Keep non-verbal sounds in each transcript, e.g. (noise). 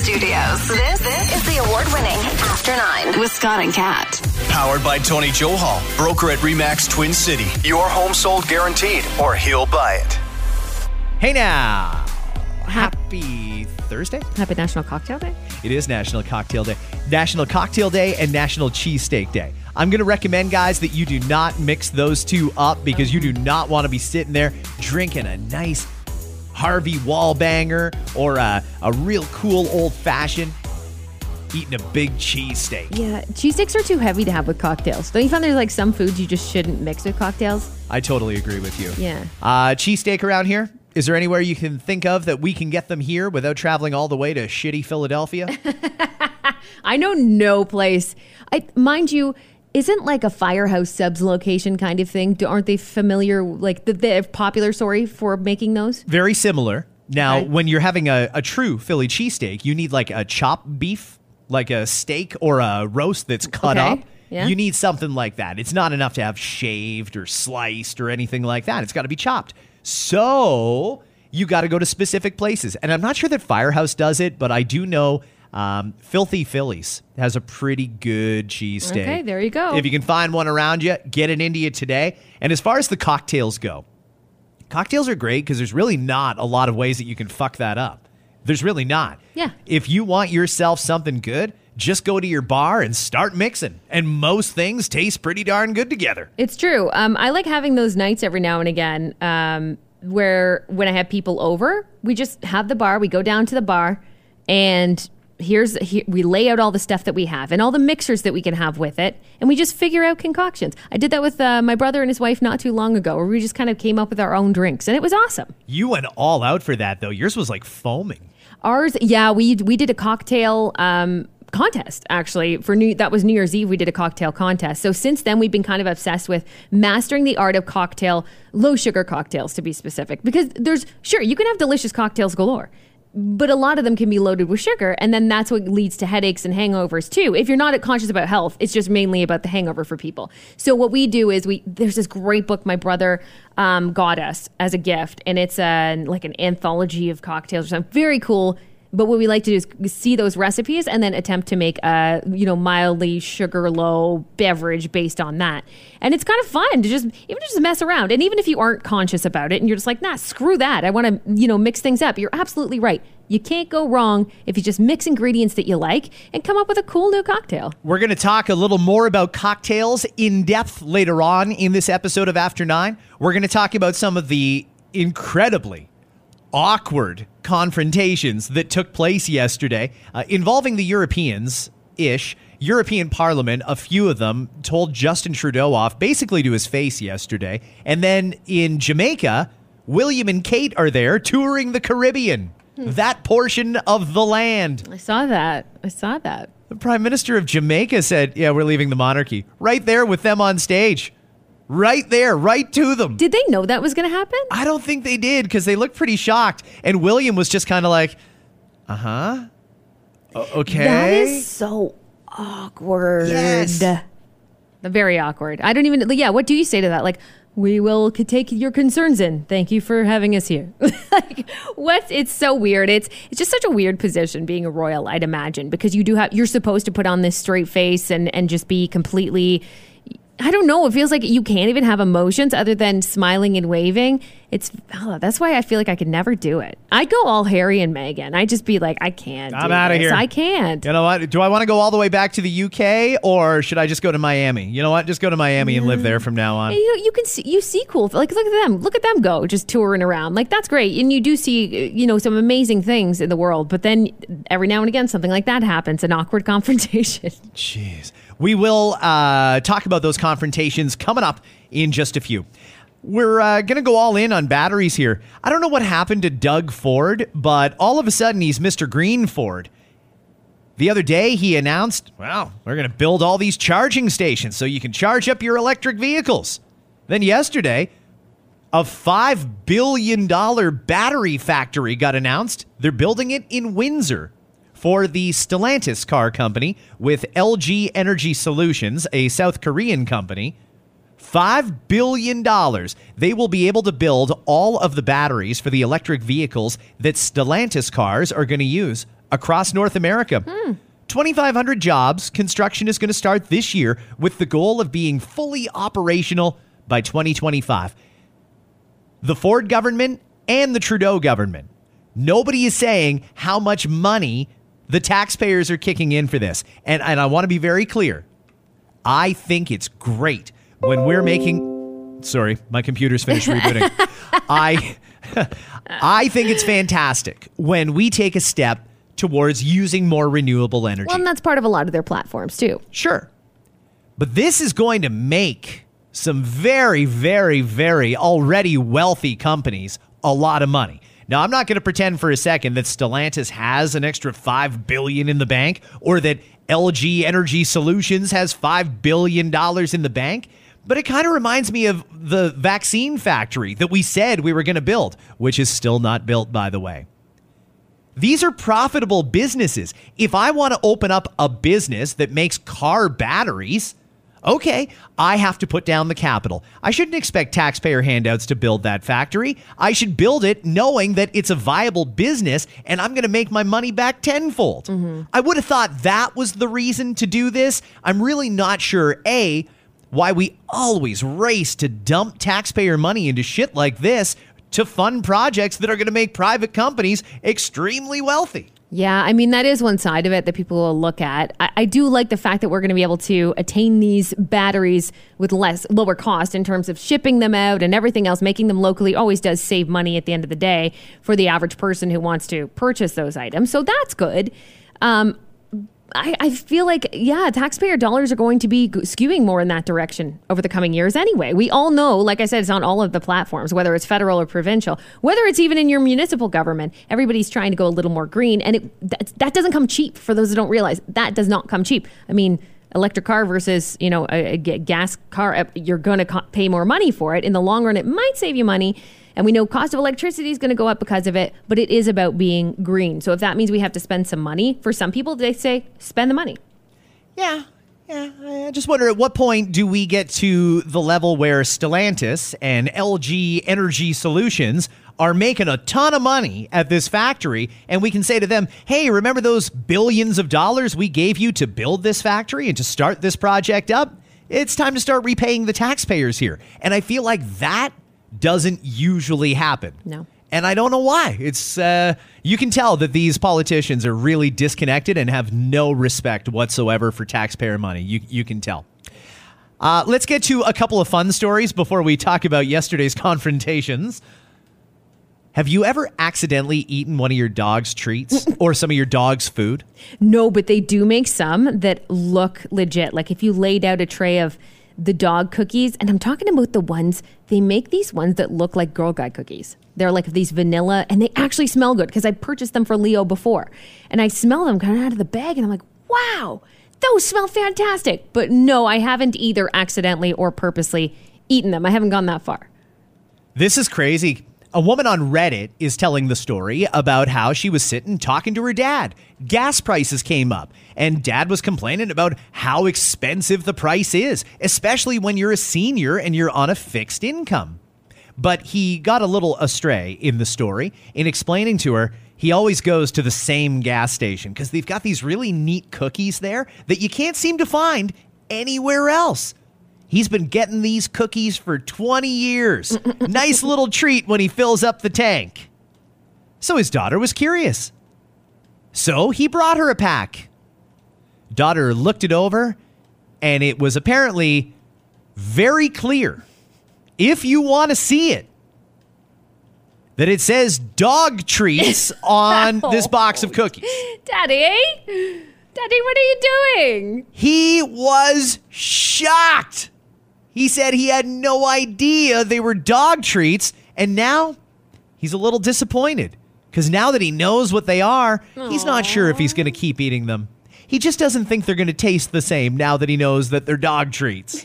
Studios. This, this is the award winning After Nine with Scott and Kat. Powered by Tony Johal, broker at Remax Twin City. Your home sold guaranteed, or he'll buy it. Hey now. Happy Thursday. Happy National Cocktail Day. It is National Cocktail Day. National Cocktail Day and National Cheesesteak Day. I'm going to recommend, guys, that you do not mix those two up because you do not want to be sitting there drinking a nice Harvey Wallbanger or a, a real cool old fashioned eating a big cheesesteak. Yeah, cheesesteaks are too heavy to have with cocktails. Don't you find there's like some foods you just shouldn't mix with cocktails? I totally agree with you. Yeah. Uh, cheesesteak around here. Is there anywhere you can think of that we can get them here without traveling all the way to shitty Philadelphia? (laughs) I know no place. I mind you, isn't like a firehouse subs location kind of thing? Do- Aren't they familiar? Like the, the popular story for making those? Very similar. Now, Okay. when you're having a, a true Philly cheesesteak, you need like a chopped beef, like a steak or a roast that's cut Okay, up. yeah. You need something like that. It's not enough to have shaved or sliced or anything like that. It's got to be chopped. So you got to go to specific places. And I'm not sure that Firehouse does it, but I do know um, Filthy Phillies has a pretty good cheesesteak. Okay, there you go. If you can find one around you, get it into you today. And as far as the cocktails go, cocktails are great because there's really not a lot of ways that you can fuck that up. There's really not. Yeah. If you want yourself something good, just go to your bar and start mixing. And most things taste pretty darn good together. It's true. Um, I like having those nights every now and again um, where when I have people over, we just have the bar, we go down to the bar, and here's here, we lay out all the stuff that we have and all the mixers that we can have with it, and we just figure out concoctions. I did that with uh, my brother and his wife not too long ago, where we just kind of came up with our own drinks, and it was awesome. You went all out for that, though. Yours was like foaming. Ours, yeah, we we did a cocktail um, contest actually for New. That was New Year's Eve. We did a cocktail contest. So since then, we've been kind of obsessed with mastering the art of cocktail, low sugar cocktails to be specific. Because there's sure you can have delicious cocktails galore. But a lot of them can be loaded with sugar, and then that's what leads to headaches and hangovers too. If you're not conscious about health, it's just mainly about the hangover for people. So what we do is we there's this great book my brother um, got us as a gift, and it's a like an anthology of cocktails or something very cool. But what we like to do is see those recipes and then attempt to make a you know mildly sugar low beverage based on that. And it's kind of fun to just even just mess around. And even if you aren't conscious about it and you're just like, nah, screw that. I want to you know mix things up. You're absolutely right. You can't go wrong if you just mix ingredients that you like and come up with a cool new cocktail. We're going to talk a little more about cocktails in depth later on in this episode of After Nine. We're going to talk about some of the incredibly awkward confrontations that took place yesterday uh, involving the Europeans ish. European Parliament, a few of them told Justin Trudeau off basically to his face yesterday. And then in Jamaica, William and Kate are there touring the Caribbean, that portion of the land. I saw that. I saw that. The Prime Minister of Jamaica said, Yeah, we're leaving the monarchy. Right there with them on stage. Right there, right to them. Did they know that was going to happen? I don't think they did because they looked pretty shocked. And William was just kind of like, Uh huh. Okay. That is so awkward. Yes. Very awkward. I don't even, yeah, what do you say to that? Like, we will take your concerns in. Thank you for having us here. (laughs) like, what? It's so weird. It's it's just such a weird position being a royal, I'd imagine, because you do have, you're supposed to put on this straight face and, and just be completely, I don't know. It feels like you can't even have emotions other than smiling and waving. It's oh, that's why I feel like I could never do it. I go all Harry and Meghan. I just be like, I can't. I'm out of here. I can't. You know what? Do I want to go all the way back to the UK or should I just go to Miami? You know what? Just go to Miami and live there mm. from now on. And you you can see you see cool like look at them look at them go just touring around like that's great and you do see you know some amazing things in the world but then every now and again something like that happens an awkward (laughs) confrontation Jeez. We will uh, talk about those confrontations coming up in just a few. We're uh, going to go all in on batteries here. I don't know what happened to Doug Ford, but all of a sudden he's Mr. Green Ford. The other day he announced, well, we're going to build all these charging stations so you can charge up your electric vehicles. Then yesterday, a $5 billion battery factory got announced. They're building it in Windsor for the Stellantis car company with LG Energy Solutions, a South Korean company. $5 billion. They will be able to build all of the batteries for the electric vehicles that Stellantis cars are going to use across North America. Hmm. 2,500 jobs. Construction is going to start this year with the goal of being fully operational by 2025. The Ford government and the Trudeau government. Nobody is saying how much money the taxpayers are kicking in for this. And, and I want to be very clear. I think it's great when we're making. Sorry, my computer's finished rebooting. (laughs) I, I think it's fantastic when we take a step towards using more renewable energy. Well, and that's part of a lot of their platforms too. Sure. But this is going to make some very, very, very already wealthy companies a lot of money. Now, I'm not going to pretend for a second that Stellantis has an extra 5 billion in the bank or that LG Energy Solutions has 5 billion dollars in the bank, but it kind of reminds me of the vaccine factory that we said we were going to build, which is still not built by the way. These are profitable businesses. If I want to open up a business that makes car batteries, okay, I have to put down the capital. I shouldn't expect taxpayer handouts to build that factory. I should build it knowing that it's a viable business and I'm going to make my money back tenfold. Mm-hmm. I would have thought that was the reason to do this. I'm really not sure, A, why we always race to dump taxpayer money into shit like this to fund projects that are going to make private companies extremely wealthy. Yeah, I mean, that is one side of it that people will look at. I, I do like the fact that we're going to be able to attain these batteries with less, lower cost in terms of shipping them out and everything else. Making them locally always does save money at the end of the day for the average person who wants to purchase those items. So that's good. Um, I, I feel like, yeah, taxpayer dollars are going to be skewing more in that direction over the coming years anyway. We all know, like I said, it's on all of the platforms, whether it's federal or provincial, whether it's even in your municipal government. Everybody's trying to go a little more green. And it, that, that doesn't come cheap for those who don't realize. That does not come cheap. I mean, electric car versus you know a, a gas car uh, you're going to co- pay more money for it in the long run it might save you money and we know cost of electricity is going to go up because of it but it is about being green so if that means we have to spend some money for some people they say spend the money Yeah. Yeah, I just wonder at what point do we get to the level where Stellantis and LG Energy Solutions are making a ton of money at this factory, and we can say to them, hey, remember those billions of dollars we gave you to build this factory and to start this project up? It's time to start repaying the taxpayers here. And I feel like that doesn't usually happen. No. And I don't know why. It's uh, you can tell that these politicians are really disconnected and have no respect whatsoever for taxpayer money. You you can tell. Uh, let's get to a couple of fun stories before we talk about yesterday's (laughs) confrontations. Have you ever accidentally eaten one of your dog's treats (laughs) or some of your dog's food? No, but they do make some that look legit. Like if you laid out a tray of the dog cookies, and I'm talking about the ones they make these ones that look like Girl Guide cookies. They're like these vanilla, and they actually smell good because I purchased them for Leo before, and I smell them coming out of the bag, and I'm like, wow, those smell fantastic. But no, I haven't either accidentally or purposely eaten them. I haven't gone that far. This is crazy. A woman on Reddit is telling the story about how she was sitting talking to her dad. Gas prices came up, and dad was complaining about how expensive the price is, especially when you're a senior and you're on a fixed income. But he got a little astray in the story in explaining to her he always goes to the same gas station because they've got these really neat cookies there that you can't seem to find anywhere else. He's been getting these cookies for 20 years. (laughs) nice little treat when he fills up the tank. So his daughter was curious. So he brought her a pack. Daughter looked it over, and it was apparently very clear, if you want to see it, that it says dog treats (laughs) on this box of cookies. Daddy, Daddy, what are you doing? He was shocked. He said he had no idea they were dog treats, and now he's a little disappointed because now that he knows what they are, he's not sure if he's going to keep eating them. He just doesn't think they're going to taste the same now that he knows that they're dog treats.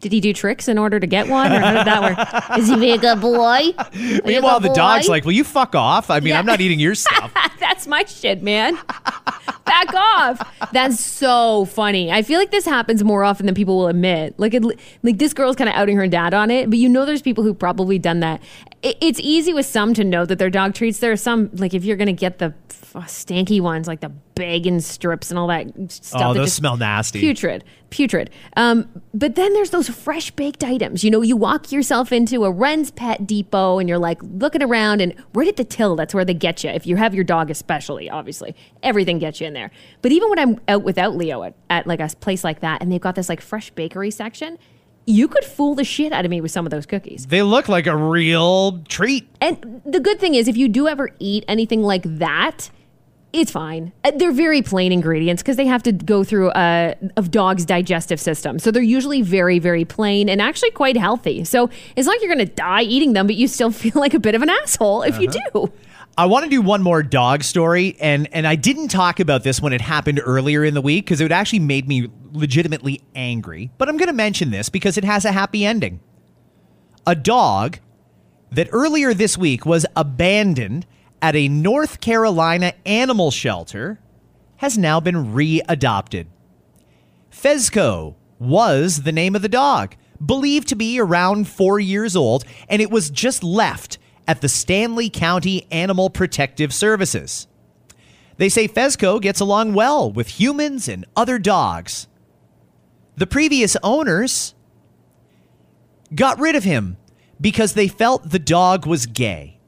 Did he do tricks in order to get one, or how did that work? (laughs) Is he being a good boy? Are Meanwhile, good the dog's like, "Will you fuck off? I mean, Yeah. I'm not eating your stuff." (laughs) That's my shit, man. Back off. That's so funny. I feel like this happens more often than people will admit. Like, it, like this girl's kind of outing her dad on it, but you know, there's people who've probably done that. It, it's easy with some to know that they're dog treats. There are some like if you're gonna get the stanky ones, like the bacon strips and all that stuff. Oh, that those just- smell nasty. Putrid, putrid. Um, but then there's those fresh baked items. You know, you walk yourself into a Ren's Pet Depot and you're like looking around, and right at the till, that's where they get you. If you have your dog, especially, obviously, everything gets you in there. But even when I'm out without Leo at, at like a place like that, and they've got this like fresh bakery section. You could fool the shit out of me with some of those cookies. They look like a real treat. And the good thing is, if you do ever eat anything like that, it's fine. Uh, They're very plain ingredients because they have to go through a of dog's digestive system. So they're usually very, very plain and actually quite healthy. So it's not like you're going to die eating them, but you still (laughs) feel like a bit of an asshole if you do. I want to do one more dog story, and and I didn't talk about this when it happened earlier in the week because it actually made me legitimately angry. But I'm going to mention this because it has a happy ending. A dog that earlier this week was abandoned at a North Carolina animal shelter has now been readopted. Fezco was the name of the dog, believed to be around four years old, and it was just left at the Stanly County Animal Protective Services. They say Fezco gets along well with humans and other dogs. The previous owners got rid of him because they felt the dog was gay.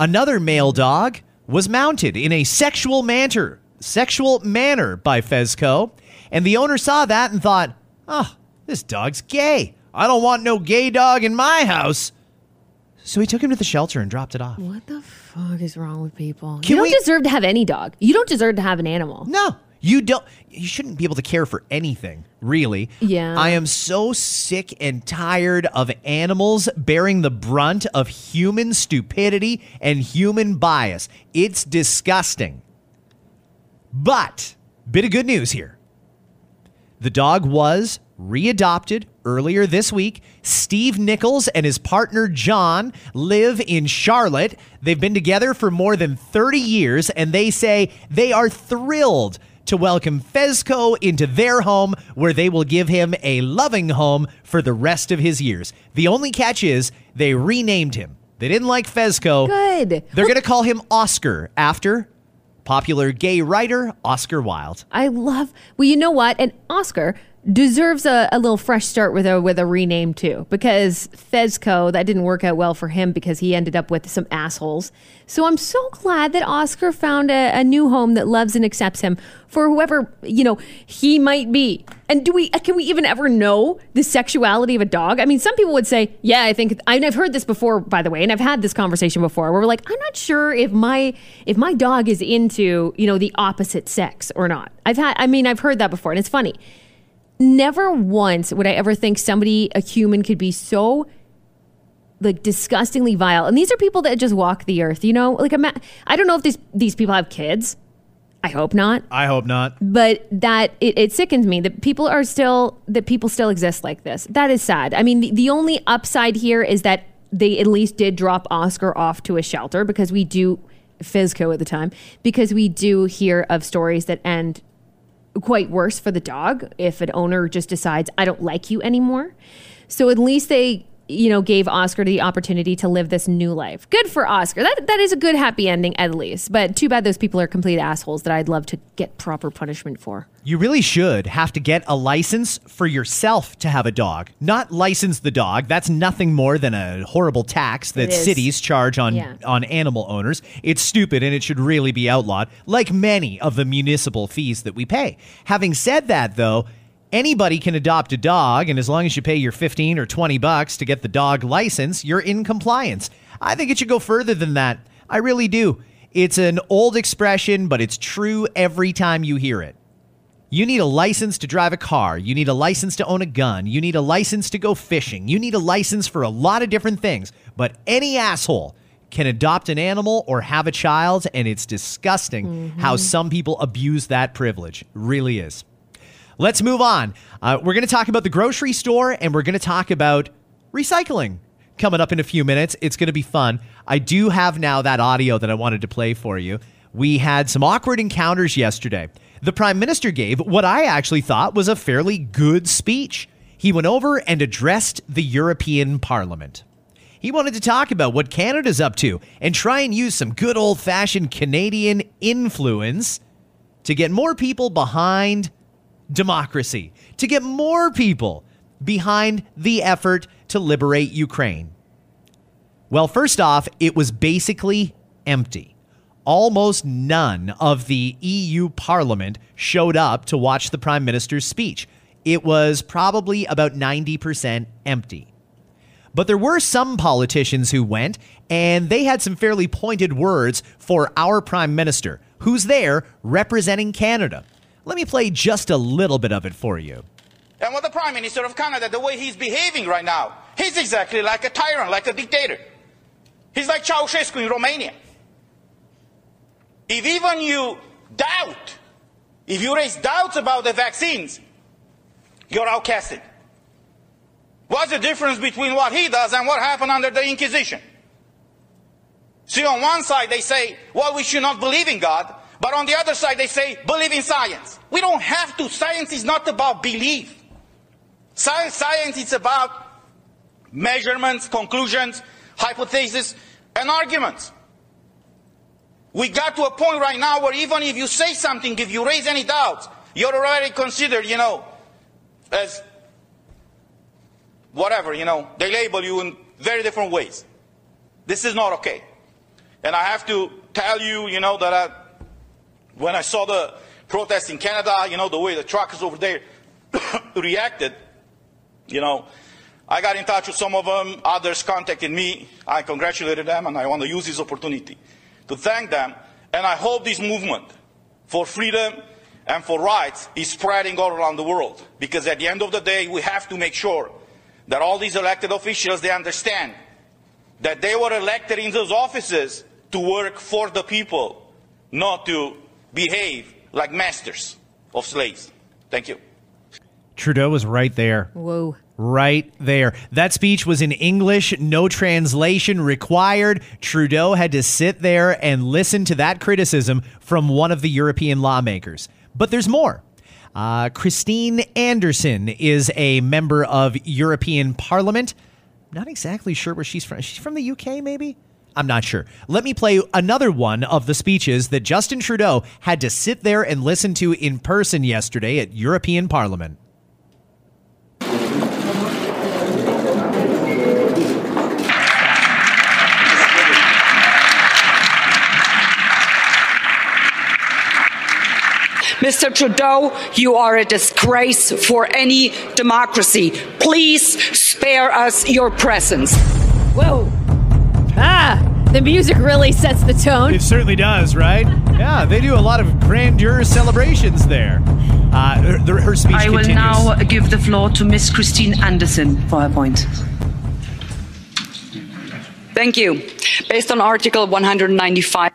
Another male dog was mounted in a sexual manner, sexual manner by Fezco, and the owner saw that and thought, "Oh, this dog's gay. I don't want no gay dog in my house." So he took him to the shelter and dropped it off. What the fuck is wrong with people? Can you don't we- deserve to have any dog. You don't deserve to have an animal. No, you don't. You shouldn't be able to care for anything, really. Yeah. I am so sick and tired of animals bearing the brunt of human stupidity and human bias. It's disgusting. But, bit of good news here. The dog was readopted earlier this week. Steve Nichols and his partner John live in Charlotte. They've been together for more than 30 years, and they say they are thrilled to welcome Fezco into their home where they will give him a loving home for the rest of his years. The only catch is they renamed him. They didn't like Fezco. Good. They're going to call him Oscar after popular gay writer Oscar Wilde. I love. Well, you know what? And Oscar deserves a, a little fresh start with a with a rename too, because Fezco that didn't work out well for him because he ended up with some assholes. So I'm so glad that Oscar found a, a new home that loves and accepts him for whoever you know he might be. And do we uh, can we even ever know the sexuality of a dog? I mean, some people would say, yeah, I think I've heard this before, by the way, and I've had this conversation before where we're like, I'm not sure if my if my dog is into you know the opposite sex or not. I've had, I mean, I've heard that before, and it's funny. Never once would I ever think somebody, a human, could be so like disgustingly vile. And these are people that just walk the earth, you know. Like, ima- I don't know if these these people have kids. I hope not I hope not. but that it, it sickens me that people are still that people still exist like this that is sad i mean the, the only upside here is that they at least did drop oscar off to a shelter because we do Fezco at the time because we do hear of stories that end quite worse for the dog if an owner just decides i don't like you anymore. So at least they you know gave oscar the opportunity to live this new life good for oscar that that is a good happy ending at least but too bad those people are complete assholes that i'd love to get proper punishment for You really should have to get a license for yourself to have a dog, not license the dog. That's nothing more than a horrible tax that cities charge on Yeah. on animal owners. It's stupid and it should really be outlawed, like many of the municipal fees that we pay. Having said that, though, anybody can adopt a dog, and as long as you pay your 15 or 20 bucks to get the dog license, you're in compliance. I think it should go further than that. I really do. It's an old expression, but it's true every time you hear it. You need a license to drive a car. You need a license to own a gun. You need a license to go fishing. You need a license for a lot of different things. But any asshole can adopt an animal or have a child, and it's disgusting how mm-hmm. some people abuse that privilege. Really is. Let's move on. Uh, we're going to talk about the grocery store and we're going to talk about recycling coming up in a few minutes. It's going to be fun. I do have now that audio that I wanted to play for you. We had some awkward encounters yesterday. The prime minister gave what I actually thought was a fairly good speech. He went over and addressed the European Parliament. He wanted to talk about what Canada's up to and try and use some good old fashioned Canadian influence to get more people behind democracy, to get more people behind the effort to liberate Ukraine. Well, first off, it was basically empty. Almost none of the EU Parliament showed up to watch the Prime Minister's speech. It was probably about 90% empty. But there were some politicians who went, and they had some fairly pointed words for our Prime Minister, who's there representing Canada. Let me play just a little bit of it for you. And with the Prime Minister of Canada, the way he's behaving right now, he's exactly like a tyrant, like a dictator. He's like Ceausescu in Romania. If even you doubt, if you raise doubts about the vaccines, you're outcasted. What's the difference between what he does and what happened under the Inquisition? See, on one side they say, well, we should not believe in God, but on the other side they say, believe in science. We don't have to. Science is not about belief. Science, science is about measurements, conclusions, hypotheses, and arguments. We got to a point right now where even if you say something, if you raise any doubts, you're already considered, you know, as whatever, you know, they label you in very different ways. This is not okay. And I have to tell you, you know, that I, when I saw the protests in Canada, you know, the way the truckers over there (coughs) reacted, you know, I got in touch with some of them, others contacted me. I congratulated them, and I want to use this opportunity to thank them. And I hope this movement for freedom and for rights is spreading all around the world. Because at the end of the day, we have to make sure that all these elected officials, they understand that they were elected in those offices to work for the people, not to behave like masters of slaves. Thank you. Trudeau was right there. Whoa. Right there. That speech was in English, no translation required. Trudeau had to sit there and listen to that criticism from one of the European lawmakers. But there's more. Uh, Christine Anderson is a member of European Parliament. Not exactly sure where she's from. She's from the UK, maybe? I'm not sure. Let me play another one of the speeches that Justin Trudeau had to sit there and listen to in person yesterday at European Parliament. Mr. Trudeau, you are a disgrace for any democracy. Please spare us your presence. Whoa. Ah, the music really sets the tone. It certainly does, right? Yeah, they do a lot of grandeur celebrations there. Uh, her, her speech I will continues. now give the floor to Miss Christine Anderson for her point. Thank you. Based on Article 195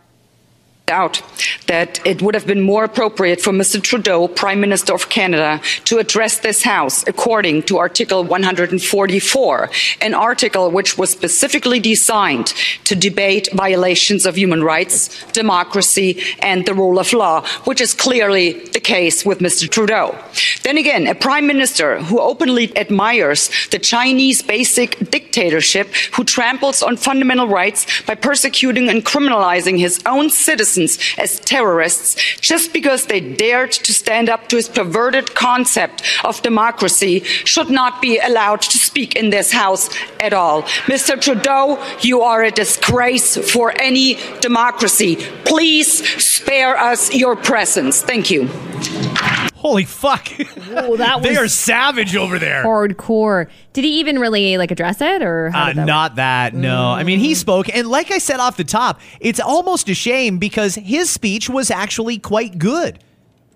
out that it would have been more appropriate for Mr. Trudeau, Prime Minister of Canada, to address this House according to Article 144, an article which was specifically designed to debate violations of human rights, democracy, and the rule of law, which is clearly the case with Mr. Trudeau. Then again, a Prime Minister who openly admires the Chinese basic dictatorship, who tramples on fundamental rights by persecuting and criminalizing his own citizens as terrorists just because they dared to stand up to his perverted concept of democracy should not be allowed to speak in this House at all. Mr. Trudeau, you are a disgrace for any democracy. Please spare us your presence. Thank you. Holy fuck. Whoa, that (laughs) was they are savage over there. hardcore. Did he even really like address it or how Uh, that work? not that, no. I mean, he spoke, and like I said off the top, it's almost a shame because his speech was actually quite good.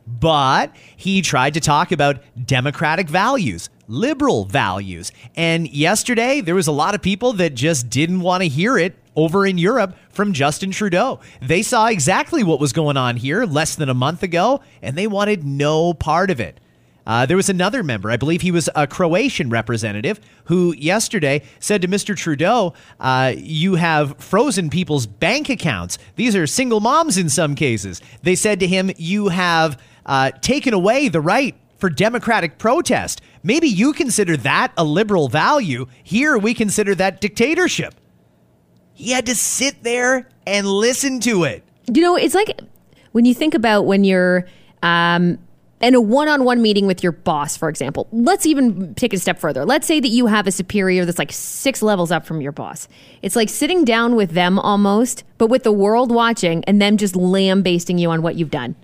But he tried to talk about democratic values, liberal values. And yesterday, there was a lot of people that just didn't want to hear it over in Europe from Justin Trudeau. They saw exactly what was going on here less than a month ago, and they wanted no part of it. Uh, there was another member, I believe he was a Croatian representative, who yesterday said to Mr. Trudeau, uh, You have frozen people's bank accounts. These are single moms in some cases. They said to him, You have uh, taken away the right for democratic protest. Maybe you consider that a liberal value. Here we consider that dictatorship. He had to sit there and listen to it. You know, it's like when you think about when you're um, in a one-on-one meeting with your boss, for example. Let's even take it a step further. Let's say that you have a superior that's like six levels up from your boss. It's like sitting down with them almost, but with the world watching and them just lambasting you on what you've done.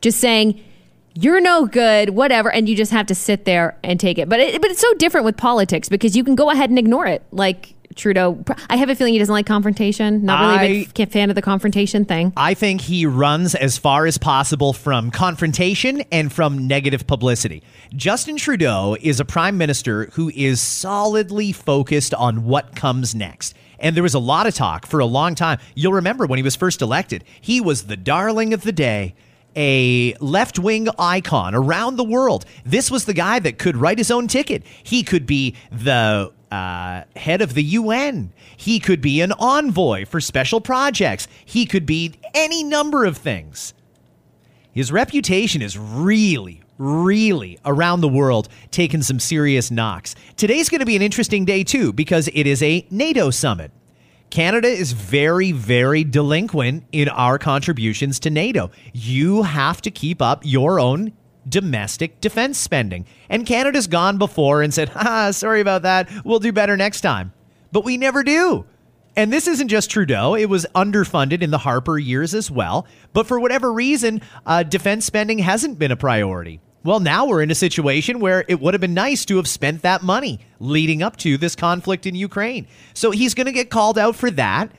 Just saying, you're no good, whatever, and you just have to sit there and take it. But it, but it's so different with politics because you can go ahead and ignore it. Like Trudeau, I have a feeling he doesn't like confrontation. Not really a big fan of the confrontation thing. I think he runs as far as possible from confrontation and from negative publicity. Justin Trudeau is a prime minister who is solidly focused on what comes next. And there was a lot of talk for a long time. You'll remember when he was first elected, he was the darling of the day a left wing icon around the world. This was the guy that could write his own ticket. He could be the uh, head of the UN. He could be an envoy for special projects. He could be any number of things. His reputation is really, really around the world taking some serious knocks. Today's going to be an interesting day, too, because it is a NATO summit. Canada is very, very delinquent in our contributions to NATO. You have to keep up your own domestic defense spending. And Canada's gone before and said, (laughs) ah, sorry about that. We'll do better next time. But we never do. And this isn't just Trudeau, it was underfunded in the Harper years as well. But for whatever reason, uh, defense spending hasn't been a priority. Well, now we're in a situation where it would have been nice to have spent that money leading up to this conflict in Ukraine. So he's going to get called out for that.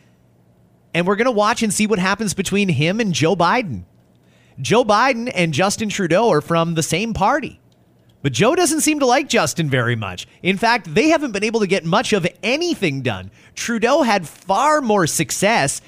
And we're going to watch and see what happens between him and Joe Biden. Joe Biden and Justin Trudeau are from the same party. But Joe doesn't seem to like Justin very much. In fact, they haven't been able to get much of anything done. Trudeau had far more success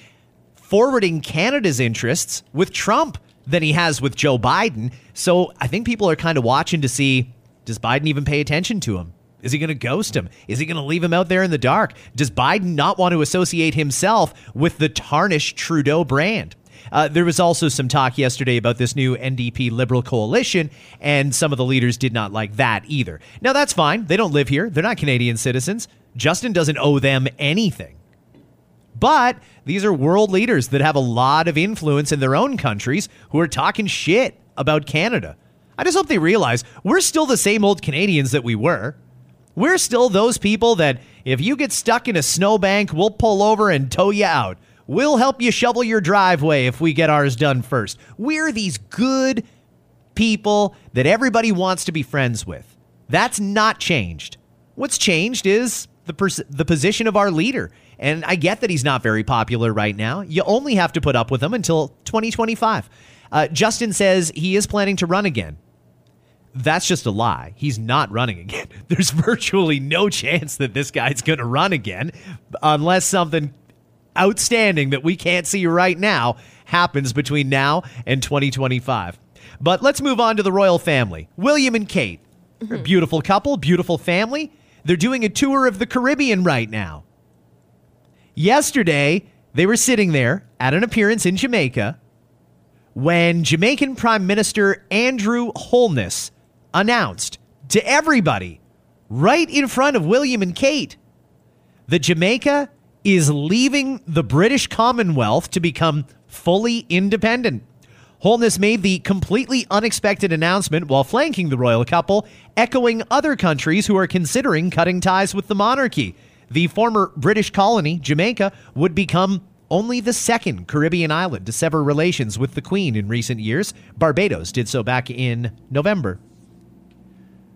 forwarding Canada's interests with Trump than he has with Joe Biden. So I think people are kind of watching to see does Biden even pay attention to him? Is he going to ghost him? Is he going to leave him out there in the dark? Does Biden not want to associate himself with the tarnished Trudeau brand? Uh, there was also some talk yesterday about this new NDP Liberal coalition, and some of the leaders did not like that either. Now, that's fine. They don't live here, they're not Canadian citizens. Justin doesn't owe them anything. But these are world leaders that have a lot of influence in their own countries who are talking shit about Canada. I just hope they realize we're still the same old Canadians that we were. We're still those people that if you get stuck in a snowbank, we'll pull over and tow you out. We'll help you shovel your driveway if we get ours done first. We're these good people that everybody wants to be friends with. That's not changed. What's changed is the pers- the position of our leader. And I get that he's not very popular right now. You only have to put up with him until 2025. Uh, Justin says he is planning to run again. That's just a lie. He's not running again. (laughs) There's virtually no chance that this guy's going to run again unless something outstanding that we can't see right now happens between now and 2025. But let's move on to the royal family. William and Kate. Mm-hmm. Beautiful couple, beautiful family. They're doing a tour of the Caribbean right now. Yesterday, they were sitting there at an appearance in Jamaica when Jamaican Prime Minister Andrew Holness announced to everybody right in front of William and Kate that Jamaica is leaving the British Commonwealth to become fully independent. Holness made the completely unexpected announcement while flanking the royal couple, echoing other countries who are considering cutting ties with the monarchy. The former British colony, Jamaica, would become only the second Caribbean island to sever relations with the Queen in recent years. Barbados did so back in November.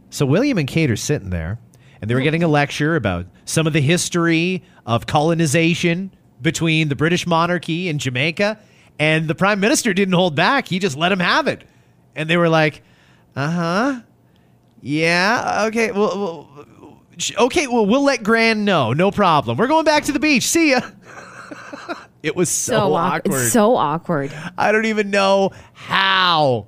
So William and Kate are sitting there, and they were getting a lecture about some of the history of colonization between the British monarchy and Jamaica. And the prime minister didn't hold back. He just let him have it. And they were like, uh huh. Yeah. Okay. Well, well, okay. Well, we'll let Gran know. No problem. We're going back to the beach. See ya. (laughs) it was so, so awkward. It's so awkward. I don't even know how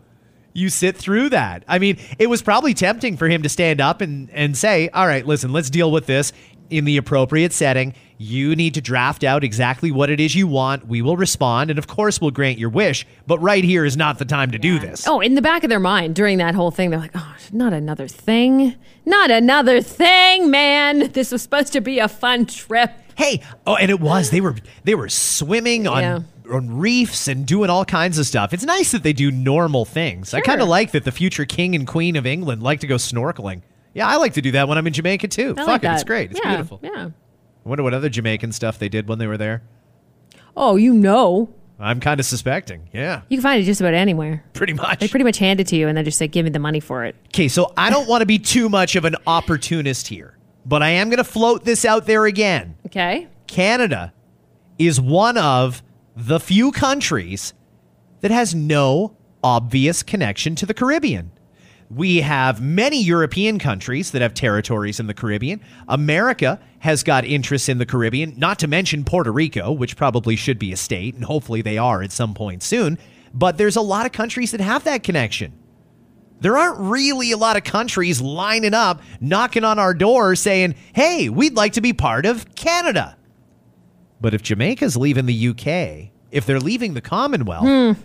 you sit through that. I mean, it was probably tempting for him to stand up and, and say, all right, listen, let's deal with this in the appropriate setting. You need to draft out exactly what it is you want. We will respond. And of course, we'll grant your wish. But right here is not the time to do this. Oh, in the back of their mind during that whole thing, they're like, oh, not another thing. Not another thing, man. This was supposed to be a fun trip. Hey, oh, and it was they were they were swimming on Yeah. on reefs and doing all kinds of stuff. It's nice that they do normal things. I kind of like that the future king and queen of England like to go snorkeling. Yeah, I like to do that when I'm in Jamaica too. I Fuck like it, that. it's great. It's yeah, beautiful. Yeah. I wonder what other Jamaican stuff they did when they were there. Oh, you know, I'm kind of suspecting. Yeah, you can find it just about anywhere. pretty much. They pretty much hand it to you and then just say, "Give me the money for it." Okay, so I don't want to be too much of an opportunist here, but I am going to float this out there again. Okay. Canada is one of the few countries that has no obvious connection to the Caribbean. We have many European countries that have territories in the Caribbean. America has got interests in the Caribbean, not to mention Puerto Rico, which probably should be a state, and hopefully they are at some point soon. But there's a lot of countries that have that connection. There aren't really a lot of countries lining up, knocking on our door saying, hey, we'd like to be part of Canada. But if Jamaica's leaving the UK, if they're leaving the Commonwealth, hmm.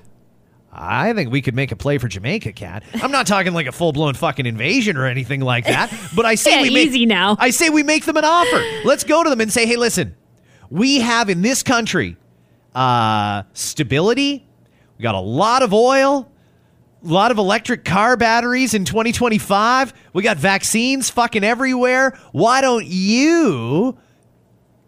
I think we could make a play for Jamaica, Kat. I'm not talking like a full blown fucking invasion or anything like that, (laughs) but I say Yeah, we make, easy now. I say we make them an offer. Let's go to them and say, hey, listen, we have in this country uh, stability. We got a lot of oil, a lot of electric car batteries in 2025. We got vaccines fucking everywhere. Why don't you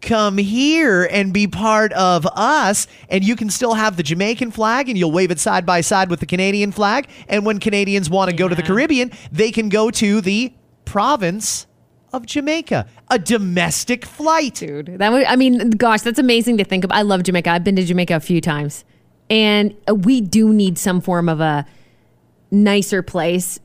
come here and be part of us? And you can still have the Jamaican flag and you'll wave it side by side with the Canadian flag. And when Canadians want to go to the Caribbean, they can go to the province of Jamaica, a domestic flight. Dude, that would, I mean, gosh, that's amazing to think of. I love Jamaica. I've been to Jamaica a few times. And uh, we do need some form of a nicer place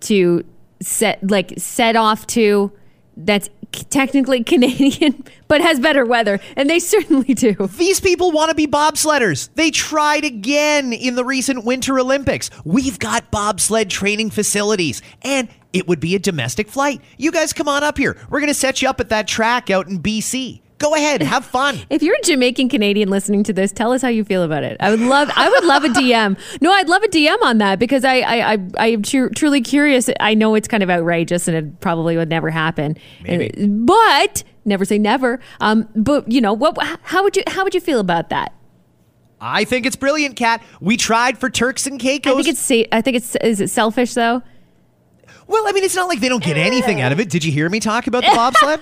to set, like, set off to that's technically Canadian, (laughs) but has better weather. And they certainly do. These people want to be bobsledders. They tried again in the recent Winter Olympics. We've got bobsled training facilities, and it would be a domestic flight. You guys come on up here. We're going to set you up at that track out in BC. Go ahead, have fun. (laughs) If you're a Jamaican Canadian listening to this, tell us how you feel about it. I would love, I would love a DM. No, I'd love a DM on that because I, I, I, I am tru- truly curious. I know it's kind of outrageous and it probably would never happen. Maybe. And- but never say never. Um, but you know what? How would you, how would you feel about that? I think it's brilliant, Kat. We tried for Turks and Caicos. I think it's, sa- I think it's, is it selfish though? well, I mean, it's not like they don't get anything out of it. Did you hear me talk about the (laughs) bobsled?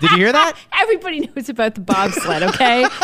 Did you hear that? (laughs) Everybody knows about the bobsled, okay? (laughs)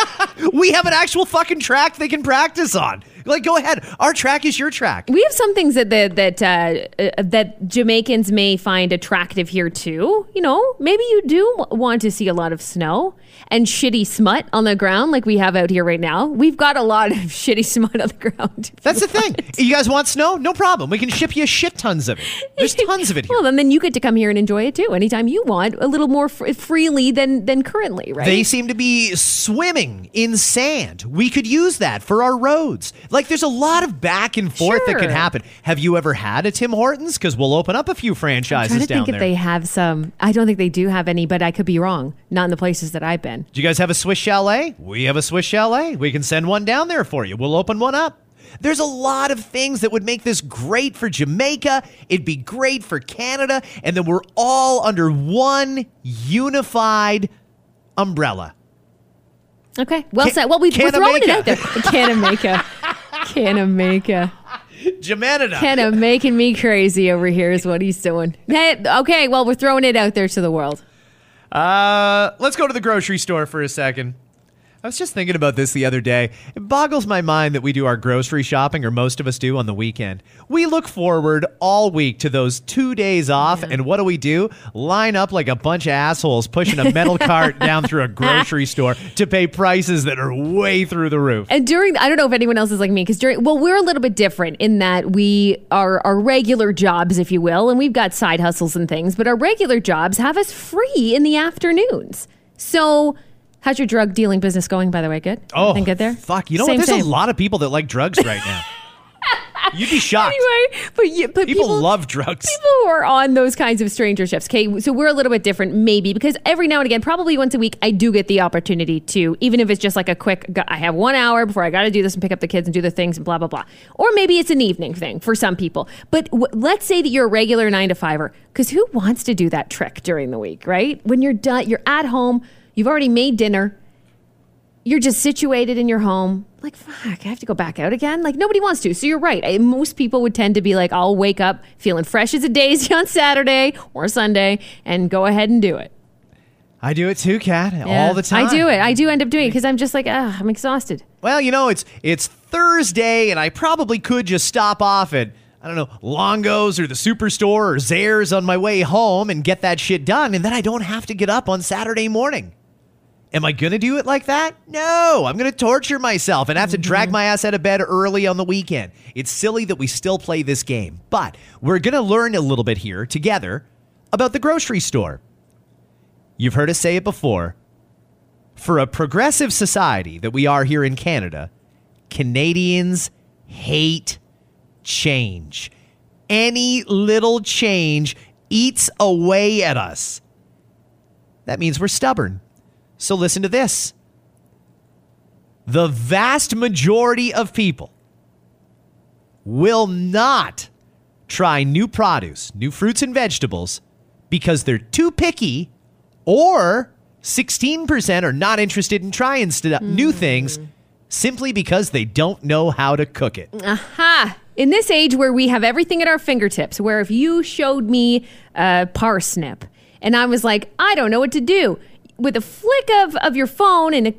We have an actual fucking track they can practice on. Like, go ahead. Our track is your track. We have some things that that that, uh, uh, that Jamaicans may find attractive here too. You know, maybe you do want to see a lot of snow and shitty smut on the ground, like we have out here right now. We've got a lot of (laughs) shitty smut on the ground. (laughs) That's the thing. You guys want snow? No problem. We can ship you shit tons of it. There's (laughs) tons of it here. Well, and then you get to come here and enjoy it too, anytime you want, a little more fr- freely than than currently, right? They seem to be swimming in sand. We could use that for our roads. Like, there's a lot of back and forth that could happen. Have you ever had a Tim Hortons? Because we'll open up a few I'm franchises trying to down think if there. they have some. I don't think they do have any, but I could be wrong. Not in the places that I've been. Do you guys have a Swiss chalet? We have a Swiss chalet. We can send one down there for you. We'll open one up. There's a lot of things that would make this great for Jamaica. It'd be great for Canada. And then we're all under one unified umbrella. Okay, well Can- said. Well, we, we're throwing it out there. (laughs) Canamaica. Canamaica. Jamanada. kind of making me crazy over here is what he's doing. Hey, okay, well, we're throwing it out there to the world. Uh, let's go to the grocery store for a second. I was just thinking about this the other day. It boggles my mind that we do our grocery shopping, or most of us do, on the weekend. We look forward all week to those two days off, mm-hmm. and what do we do? Line up like a bunch of assholes pushing a metal cart (laughs) down through a grocery store to pay prices that are way through the roof. And during, I don't know if anyone else is like me, because during, well, we're a little bit different in that we are our regular jobs, if you will, and we've got side hustles and things, but our regular jobs have us free in the afternoons. So, how's your drug dealing business going, by the way? Good? Oh, Everything good there? Fuck, you know Same, what? There's same. a lot of people that like drugs right now. (laughs) You'd be shocked. Anyway, but, you, but people, people love drugs. people who are on those kinds of stranger shifts. Okay, so we're a little bit different, maybe, because every now and again, probably once a week, I do get the opportunity to, even if it's just like a quick, I have one hour before I got to do this and pick up the kids and do the things and blah blah blah. Or maybe it's an evening thing for some people. But w- let's say that you're a regular nine to fiver, because who wants to do that trick during the week, right? When you're done, you're at home. You've already made dinner. You're just situated in your home. Like, fuck, I have to go back out again. Like, nobody wants to. So you're right. I, most people would tend to be like, I'll wake up feeling fresh as a daisy (laughs) on Saturday or Sunday and go ahead and do it. I do it too, Kat, Yeah. all the time. I do it. I do end up doing it because I'm just like, ah, I'm exhausted. Well, you know, it's it's Thursday, and I probably could just stop off at I don't know Longo's or the Superstore or Zehrs on my way home and get that shit done, and then I don't have to get up on Saturday morning. Am I gonna do it like that? No, I'm gonna torture myself and have to drag mm-hmm. my ass out of bed early on the weekend. It's silly that we still play this game, but we're gonna learn a little bit here together about the grocery store. You've heard us say it before. For a progressive society that we are here in Canada, Canadians hate change. Any little change eats away at us. That means we're stubborn. So listen to this. The vast majority of people will not try new produce, new fruits and vegetables because they're too picky or 16% are not interested in trying stu- new hmm. things simply because they don't know how to cook it. Ha! In this age where we have everything at our fingertips, where if you showed me a parsnip and I was like, I don't know what to do, with a flick of, of your phone and a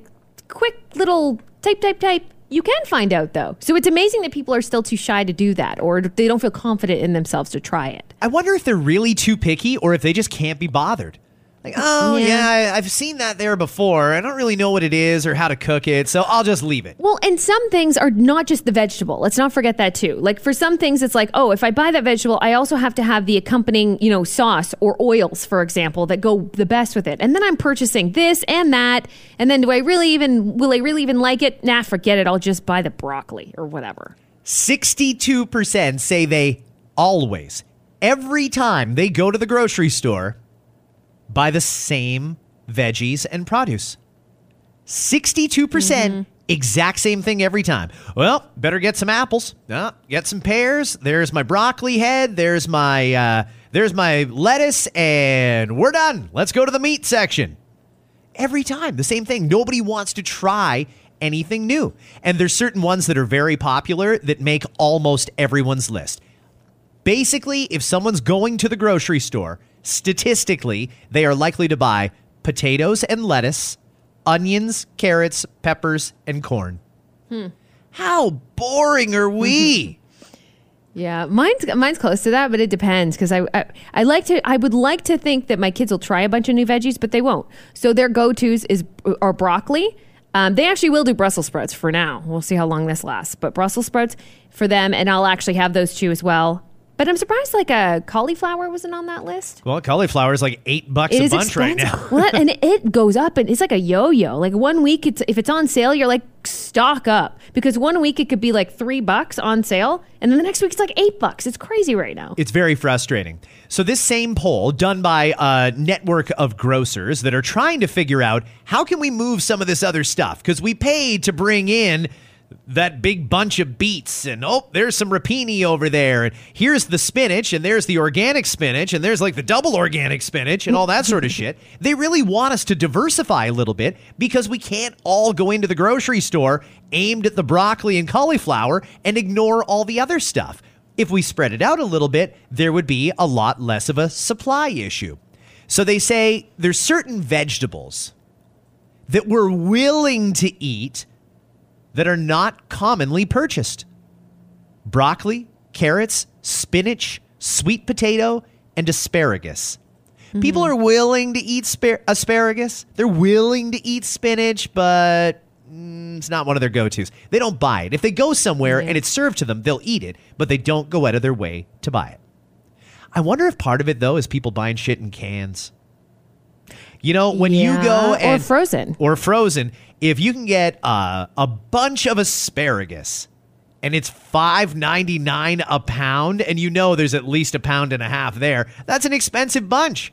quick little type, type, type, you can find out though. So it's amazing that people are still too shy to do that or they don't feel confident in themselves to try it. I wonder if they're really too picky or if they just can't be bothered. Like, oh, Yeah. yeah, I- I've seen that there before. I don't really know what it is or how to cook it, so I'll just leave it. Well, and some things are not just the vegetable. Let's not forget that too. Like for some things, it's like, oh, if I buy that vegetable, I also have to have the accompanying, you know, sauce or oils, for example, that go the best with it. And then I'm purchasing this and that. And then do I really even, will I really even like it? Nah, forget it. I'll just buy the broccoli or whatever. 62% say they always, every time they go to the grocery store, buy the same veggies and produce. 62% exact same thing every time. Well, better get some apples. Uh, get some pears. There's my broccoli head. There's my uh, there's my lettuce and we're done. Let's go to the meat section. Every time, the same thing. Nobody wants to try anything new. And there's certain ones that are very popular that make almost everyone's list. Basically, if someone's going to the grocery store, statistically, they are likely to buy potatoes and lettuce, onions, carrots, peppers, and corn. Hmm. How boring are we? (laughs) Yeah, mine's mine's close to that, but it depends because I, I I like to I would like to think that my kids will try a bunch of new veggies, but they won't. So their go tos is are broccoli. Um, they actually will do Brussels sprouts for now. We'll see how long this lasts, but Brussels sprouts for them, and I'll actually have those two as well. But I'm surprised like a cauliflower wasn't on that list. well, cauliflower is like eight bucks It a bunch right now. well, and (laughs) it goes up, and it's like a yo-yo. Like one week, it's if it's on sale, you're like stock up because one week it could be like three bucks on sale, and then the next week it's like eight bucks. It's crazy right now. It's very frustrating. So, this same poll done by a network of grocers that are trying to figure out how can we move some of this other stuff because we paid to bring in that big bunch of beets and oh there's some rapini over there and here's the spinach and there's the organic spinach and there's like the double organic spinach and all that sort of (laughs) shit they really want us to diversify a little bit because we can't all go into the grocery store aimed at the broccoli and cauliflower and ignore all the other stuff if we spread it out a little bit, there would be a lot less of a supply issue. So they say there's certain vegetables that we're willing to eat that are not commonly purchased broccoli, carrots, spinach, sweet potato, and asparagus. People are willing to eat spar- asparagus. They're willing to eat spinach, but mm, it's not one of their go tos. They don't buy it. If they go somewhere and it's served to them, they'll eat it, but they don't go out of their way to buy it. I wonder if part of it, though, is people buying shit in cans. You know, when you Yeah, go or and frozen. or frozen, if you can get uh, a bunch of asparagus and it's five ninety nine a pound, and you know there's at least a pound and a half there, that's an expensive bunch.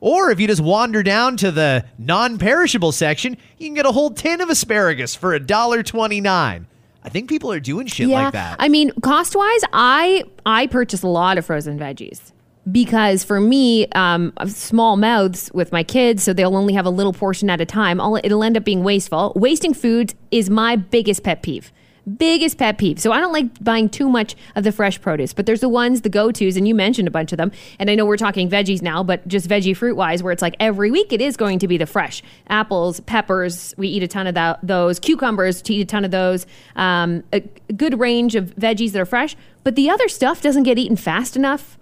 Or if you just wander down to the non-perishable section, you can get a whole tin of asparagus for a dollar twenty nine. I think people are doing shit like that. I mean, cost wise, I I purchase a lot of frozen veggies. Because for me, um, small mouths with my kids, so they'll only have a little portion at a time. I'll, it'll end up being wasteful. Wasting food is my biggest pet peeve. Biggest pet peeve. So I don't like buying too much of the fresh produce, but there's the ones, the go tos, and you mentioned a bunch of them. And I know we're talking veggies now, but just veggie fruit wise, where it's like every week it is going to be the fresh apples, peppers. We eat a ton of that, those cucumbers. To eat a ton of those. Um, a good range of veggies that are fresh, but the other stuff doesn't get eaten fast enough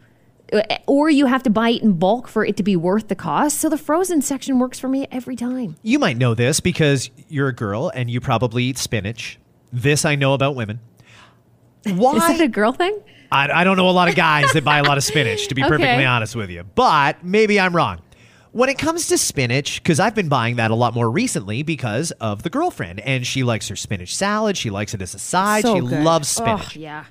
Uh, or you have to buy it in bulk for it to be worth the cost. So the frozen section works for me every time. You might know this because you're a girl and you probably eat spinach. This I know about women. Why? Is that a girl thing? I, I don't know a lot of guys that buy a lot of spinach, to be (laughs) Okay. perfectly honest with you. But maybe I'm wrong. When it comes to spinach, because I've been buying that a lot more recently because of the girlfriend, and she likes her spinach salad. She likes it as a side. So she good. loves Oh, spinach. yeah.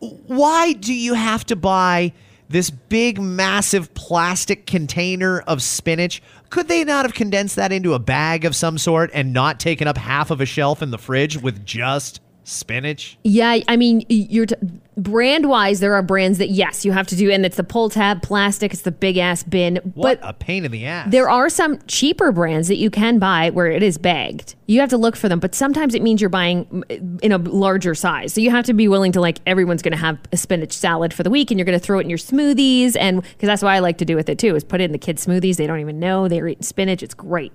Why do you have to buy this big, massive plastic container of spinach? Could they not have condensed that into a bag of some sort and not taken up half of a shelf in the fridge with just spinach? Yeah, I mean, you're t- brand wise. There are brands that yes, you have to do, and it's the pull tab plastic. It's the big ass bin. What but a pain in the ass. there are some cheaper brands that you can buy where it is bagged. You have to look for them, but sometimes it means you're buying mm, in a larger size. So you have to be willing to like everyone's going to have a spinach salad for the week, and you're going to throw it in your smoothies, and because that's what I like to do with it too is put it in the kids' smoothies. They don't even know they're eating spinach. It's great.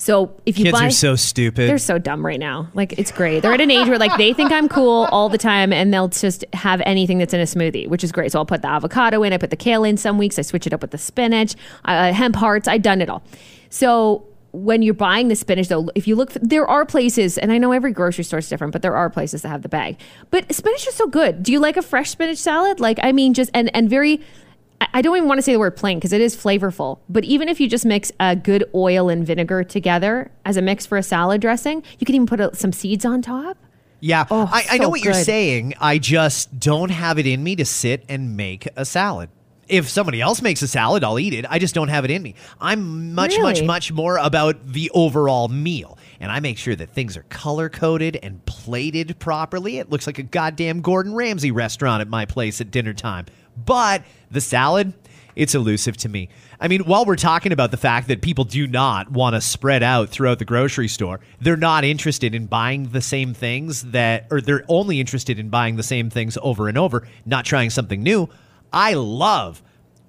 So if you Kids buy, are so stupid. they're so dumb right now. Like it's great. They're at an age where like they think I'm cool all the time, and they'll just have anything that's in a smoothie, which is great. So I'll put the avocado in. I put the kale in. Some weeks I switch it up with the spinach, uh, hemp hearts. I've done it all. So when you're buying the spinach, though, if you look, there are places, and I know every grocery store is different, but there are places that have the bag. But spinach is so good. Do you like a fresh spinach salad? Like I mean, just and and very. I- don't even want to say the word plain because it is flavorful. But even if you just mix a good oil and vinegar together as a mix for a salad dressing, you can even put uh, some seeds on top. Yeah, Oh, I, I know so what you're saying. I just don't have it in me to sit and make a salad. If somebody else makes a salad, I'll eat it. I just don't have it in me. I'm much, much, much more about the overall meal. And I make sure that things are color coded and plated properly. It looks like a goddamn Gordon Ramsay restaurant at my place at dinner time. But the salad, it's elusive to me. I mean, while we're talking about the fact that people do not want to spread out throughout the grocery store, they're not interested in buying the same things that, or they're only interested in buying the same things over and over, not trying something new. I love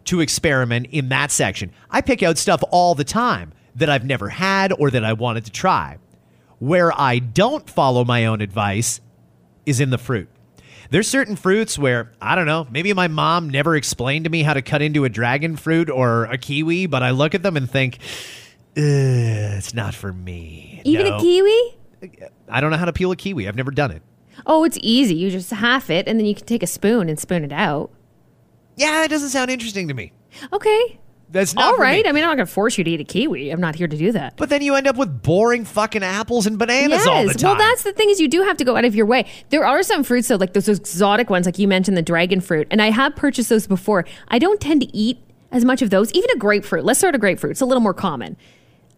to experiment in that section. I pick out stuff all the time that I've never had or that I wanted to try. Where I don't follow my own advice is in the fruit. There's certain fruits where, I don't know, maybe my mom never explained to me how to cut into a dragon fruit or a kiwi, but I look at them and think, it's not for me. Even No. a kiwi? I don't know how to peel a kiwi. I've never done it. Oh, it's easy. You just half it, and then you can take a spoon and spoon it out. Yeah, it doesn't sound interesting to me. Okay. That's not All me. I mean, I'm not going to force you to eat a kiwi. I'm not here to do that. But then you end up with boring fucking apples and bananas all the time. Well, that's the thing is you do have to go out of your way. There are some fruits though, like those exotic ones, like you mentioned the dragon fruit, and I have purchased those before. I don't tend to eat as much of those. Even a grapefruit. Let's start a grapefruit. It's a little more common.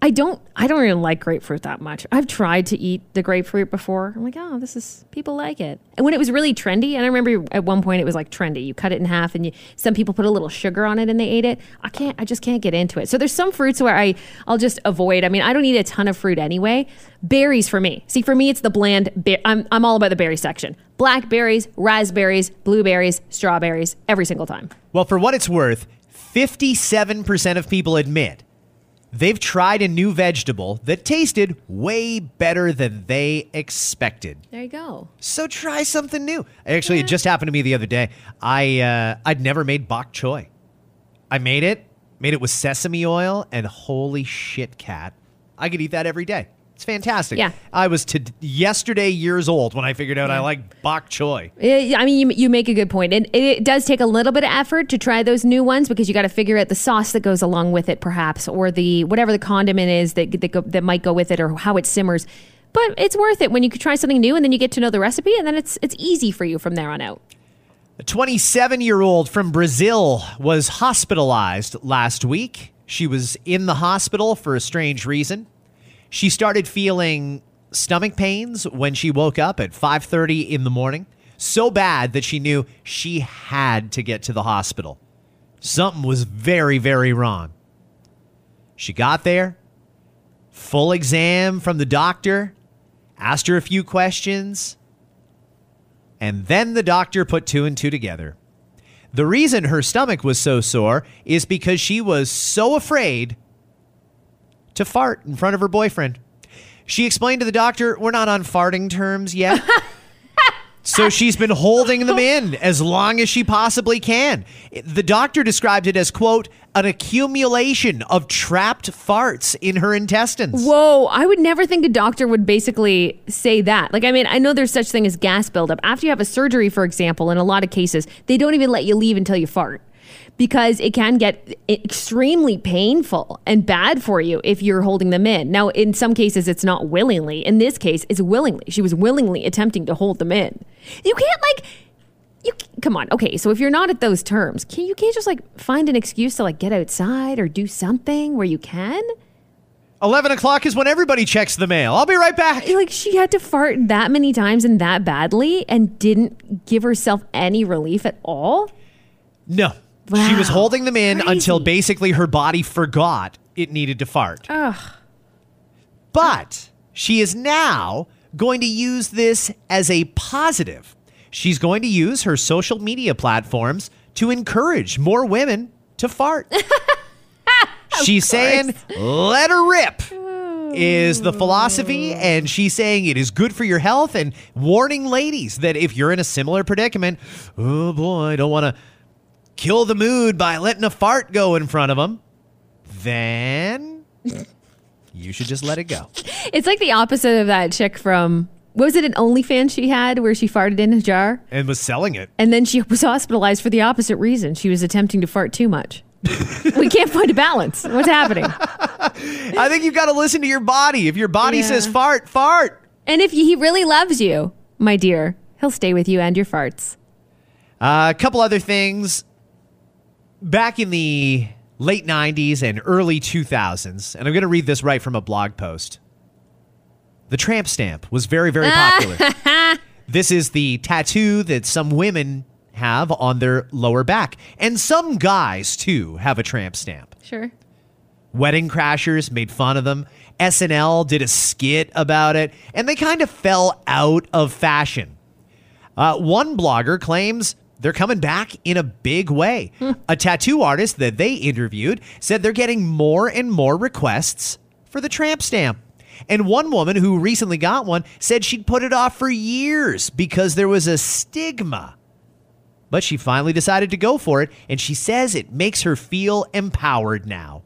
I don't. I don't really like grapefruit that much. I've tried to eat the grapefruit before. I'm like, oh, this is people like it. And when it was really trendy, and I remember at one point it was like trendy. You cut it in half, and you, some people put a little sugar on it and they ate it. I can't. I just can't get into it. So there's some fruits where I I'll just avoid. I mean, I don't eat a ton of fruit anyway. Berries for me. See, for me, it's the bland. Be- I'm I'm all about the berry section. Blackberries, raspberries, blueberries, strawberries, every single time. Well, for what it's worth, 57% of people admit they've tried a new vegetable that tasted way better than they expected. There you go. So try something new. Actually, it just happened to me the other day. I uh, I'd never made bok choy. I made it, made it with sesame oil, and holy shit, Kat! I could eat that every day. It's fantastic. Yeah. I was to yesterday years old when I figured out I like bok choy. Yeah, I mean, you, you make a good point. It, it does take a little bit of effort to try those new ones because you got to figure out the sauce that goes along with it, perhaps, or the whatever the condiment is that that, go, that might go with it, or how it simmers. But it's worth it when you could try something new and then you get to know the recipe, and then it's it's easy for you from there on out. A 27 year old from Brazil was hospitalized last week. She was in the hospital for a strange reason. She started feeling stomach pains when she woke up at 5:30 in the morning, so bad that she knew she had to get to the hospital. Something was very, very wrong. She got there, full exam from the doctor, asked her a few questions, and then the doctor put two and two together. The reason her stomach was so sore is because she was so afraid to fart in front of her boyfriend. She explained to the doctor, We're not on farting terms yet. (laughs) so she's been holding them in (laughs) as long as she possibly can. The doctor described it as, quote, an accumulation of trapped farts in her intestines. Whoa, I would never think a doctor would basically say that. Like, I mean, I know there's such thing as gas buildup. After you have a surgery, for example, in a lot of cases, they don't even let you leave until you fart because it can get extremely painful and bad for you if you're holding them in. Now, in some cases, it's not willingly. In this case, it's willingly. She was willingly attempting to hold them in. You can't, like, you come on okay so if you're not at those terms can you can't just like find an excuse to like get outside or do something where you can 11 o'clock is when everybody checks the mail. I'll be right back. like she had to fart that many times and that badly and didn't give herself any relief at all No. She was holding them in Crazy. until basically her body forgot it needed to fart. Ugh. But she is now going to use this as a positive. She's going to use her social media platforms to encourage more women to fart. (laughs) she's saying, let her rip. Is the philosophy, and she's saying it is good for your health, and warning ladies that if you're in a similar predicament, oh boy, I don't want to kill the mood by letting a fart go in front of them, then you should just let it go. (laughs) it's like the opposite of that chick from what was it an OnlyFans she had where she farted in a jar And was selling it. and then she was hospitalized for the opposite reason she was attempting to fart too much (laughs) we can't find a balance what's happening I think you've got to listen to your body. If your body Yeah. says fart, fart. and if he really loves you my dear he'll stay with you and your farts Uh, a couple other things. Back in the late 90s and early 2000s, and I'm going to read this right from a blog post. The tramp stamp was very, very (laughs) popular. this is the tattoo that some women have on their lower back. And some guys, too, have a tramp stamp. sure Wedding Crashers made fun of them. SNL did a skit about it, and they kind of fell out of fashion. Uh, one blogger claims they're coming back in a big way. A tattoo artist that they interviewed said they're getting more and more requests for the tramp stamp. And one woman who recently got one said she'd put it off for years because there was a stigma. But she finally decided to go for it, and she says it makes her feel empowered now.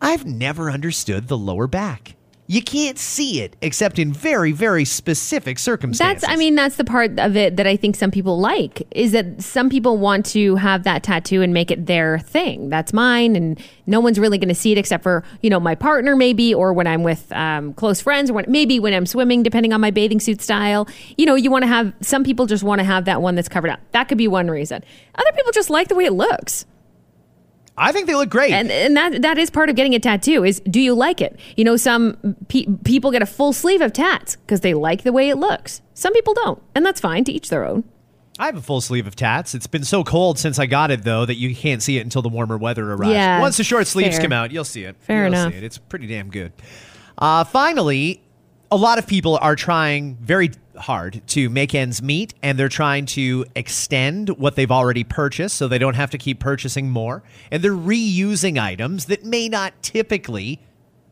I've never understood the lower back. You can't see it except in very, very specific circumstances. That's, I mean, that's the part of it that I think some people like is that some people want to have that tattoo and make it their thing. That's mine, and no one's really going to see it except for you know my partner, maybe, or when I'm with um, close friends, or when, maybe when I'm swimming, depending on my bathing suit style. You know, you want to have some people just want to have that one that's covered up. That could be one reason. Other people just like the way it looks. I think they look great. and and that that is part of getting a tattoo is do you like it you know some pe- people get a full sleeve of tats because they like the way it looks some people don't and that's fine to each their own I have a full sleeve of tats. It's been so cold since I got it, though, that you can't see it until the warmer weather arrives. Yeah, Once the short sleeves fair. come out, you'll see it. Fair You'll enough. See it. It's pretty damn good. Uh, finally, a lot of people are trying very hard to make ends meet, and they're trying to extend what they've already purchased so they don't have to keep purchasing more. And they're reusing items that may not typically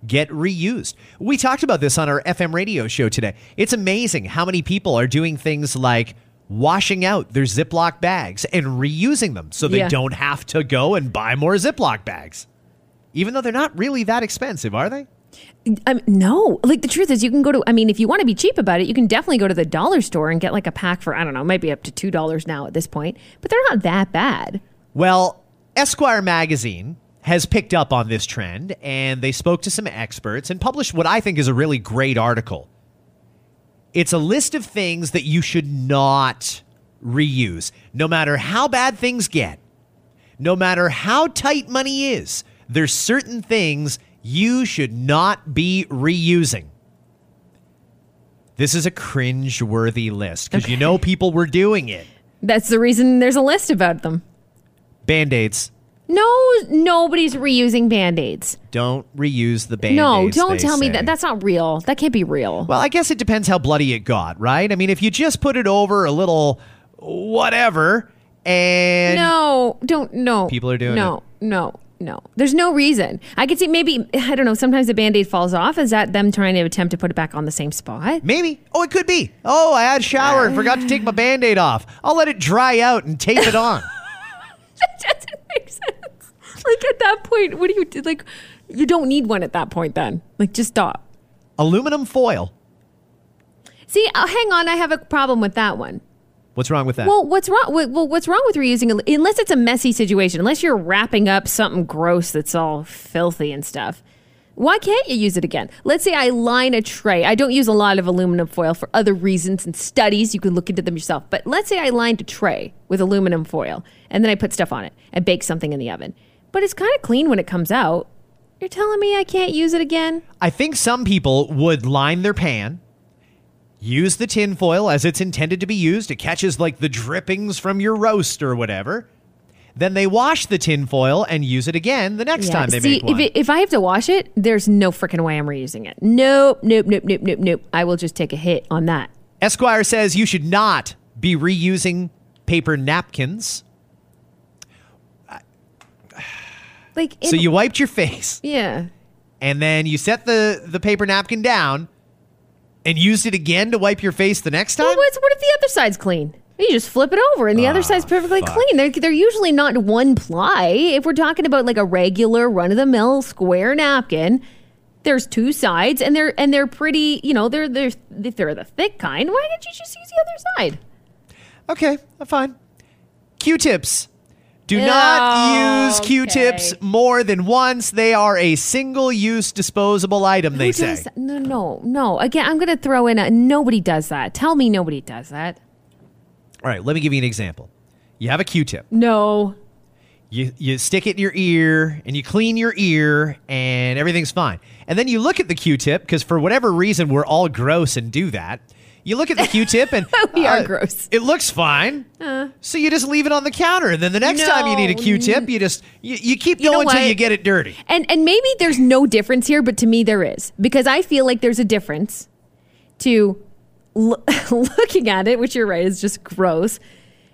get reused. We talked about this on our FM radio show today. It's amazing how many people are doing things like washing out their Ziploc bags and reusing them so they Yeah. don't have to go and buy more Ziploc bags. Even though they're not really that expensive, are they? Um, no like the truth is you can go to i mean if you want to be cheap about it you can definitely go to the dollar store and get like a pack for i don't know maybe up to two dollars now at this point but they're not that bad Well, Esquire magazine has picked up on this trend and they spoke to some experts and published what I think is a really great article. It's a list of things that you should not reuse, no matter how bad things get, no matter how tight money is. There's certain things you should not be reusing. This is a cringe-worthy list because you know people were doing it. that's the reason there's a list about them Band aids. No, nobody's reusing band aids. Don't reuse the band aids. No, don't tell me that. That's not real. That can't be real. Well, I guess it depends how bloody it got, right? I mean, if you just put it over a little whatever and. no, don't. No. People are doing no, No, no, There's no reason. I could see maybe, I don't know, sometimes the band aid falls off. Is that them trying to attempt to put it back on the same spot? Maybe. Oh, it could be. Oh, I had a shower and forgot to take my band aid off. I'll let it dry out and tape it on. (laughs) that doesn't make sense. Like at that point, what do you do? Like, you don't need one at that point then. Like, just stop. Aluminum foil. See, uh, hang on. I have a problem with that one. What's wrong with that? Well, what's wrong? Well, what's wrong with reusing? Unless it's a messy situation, unless you're wrapping up something gross that's all filthy and stuff. Why can't you use it again? Let's say I line a tray. I don't use a lot of aluminum foil for other reasons and studies. You can look into them yourself. But let's say I lined a tray with aluminum foil and then I put stuff on it and bake something in the oven. But it's kind of clean when it comes out. You're telling me I can't use it again? I think some people would line their pan, use the tin foil as it's intended to be used. It catches like the drippings from your roast or whatever. Then they wash the tin foil and use it again the next time they See, make one. if, it, if I have to wash it, there's no freaking way I'm reusing it. Nope, nope, nope, nope, nope, nope. I will just take a hit on that. Esquire says you should not be reusing paper napkins. Like, So you wiped your face yeah. and then you set the, the paper napkin down and used it again to wipe your face the next time? Well, what if the other side's clean? You just flip it over, and the other side's perfectly Ah, fuck. clean. They're, they're usually not one ply. If we're talking about like a regular run of the mill square napkin, there's two sides, and they're and they're pretty. You know, they're they're if they're the thick kind. Why didn't you just use the other side? Okay, fine. Q-tips. Do Oh, not use oh, Q-tips okay. more than once. They are a single-use disposable item, they say. that? No, no, no. Again, I'm going to throw in a nobody does that. Tell me nobody does that. All right, let me give you an example. You have a Q-tip. No. You you stick it in your ear and you clean your ear and everything's fine. And then you look at the Q-tip because for whatever reason we're all gross and do that. You look at the Q-tip and uh, (laughs) We are gross. Uh. It looks fine. so you just leave it on the counter and then the next time you need a No. Q-tip, you just you, you keep going until you get it dirty. And and maybe there's no difference here, but to me there is because I feel like there's a difference to l- (laughs) looking at it, which you're right is just gross,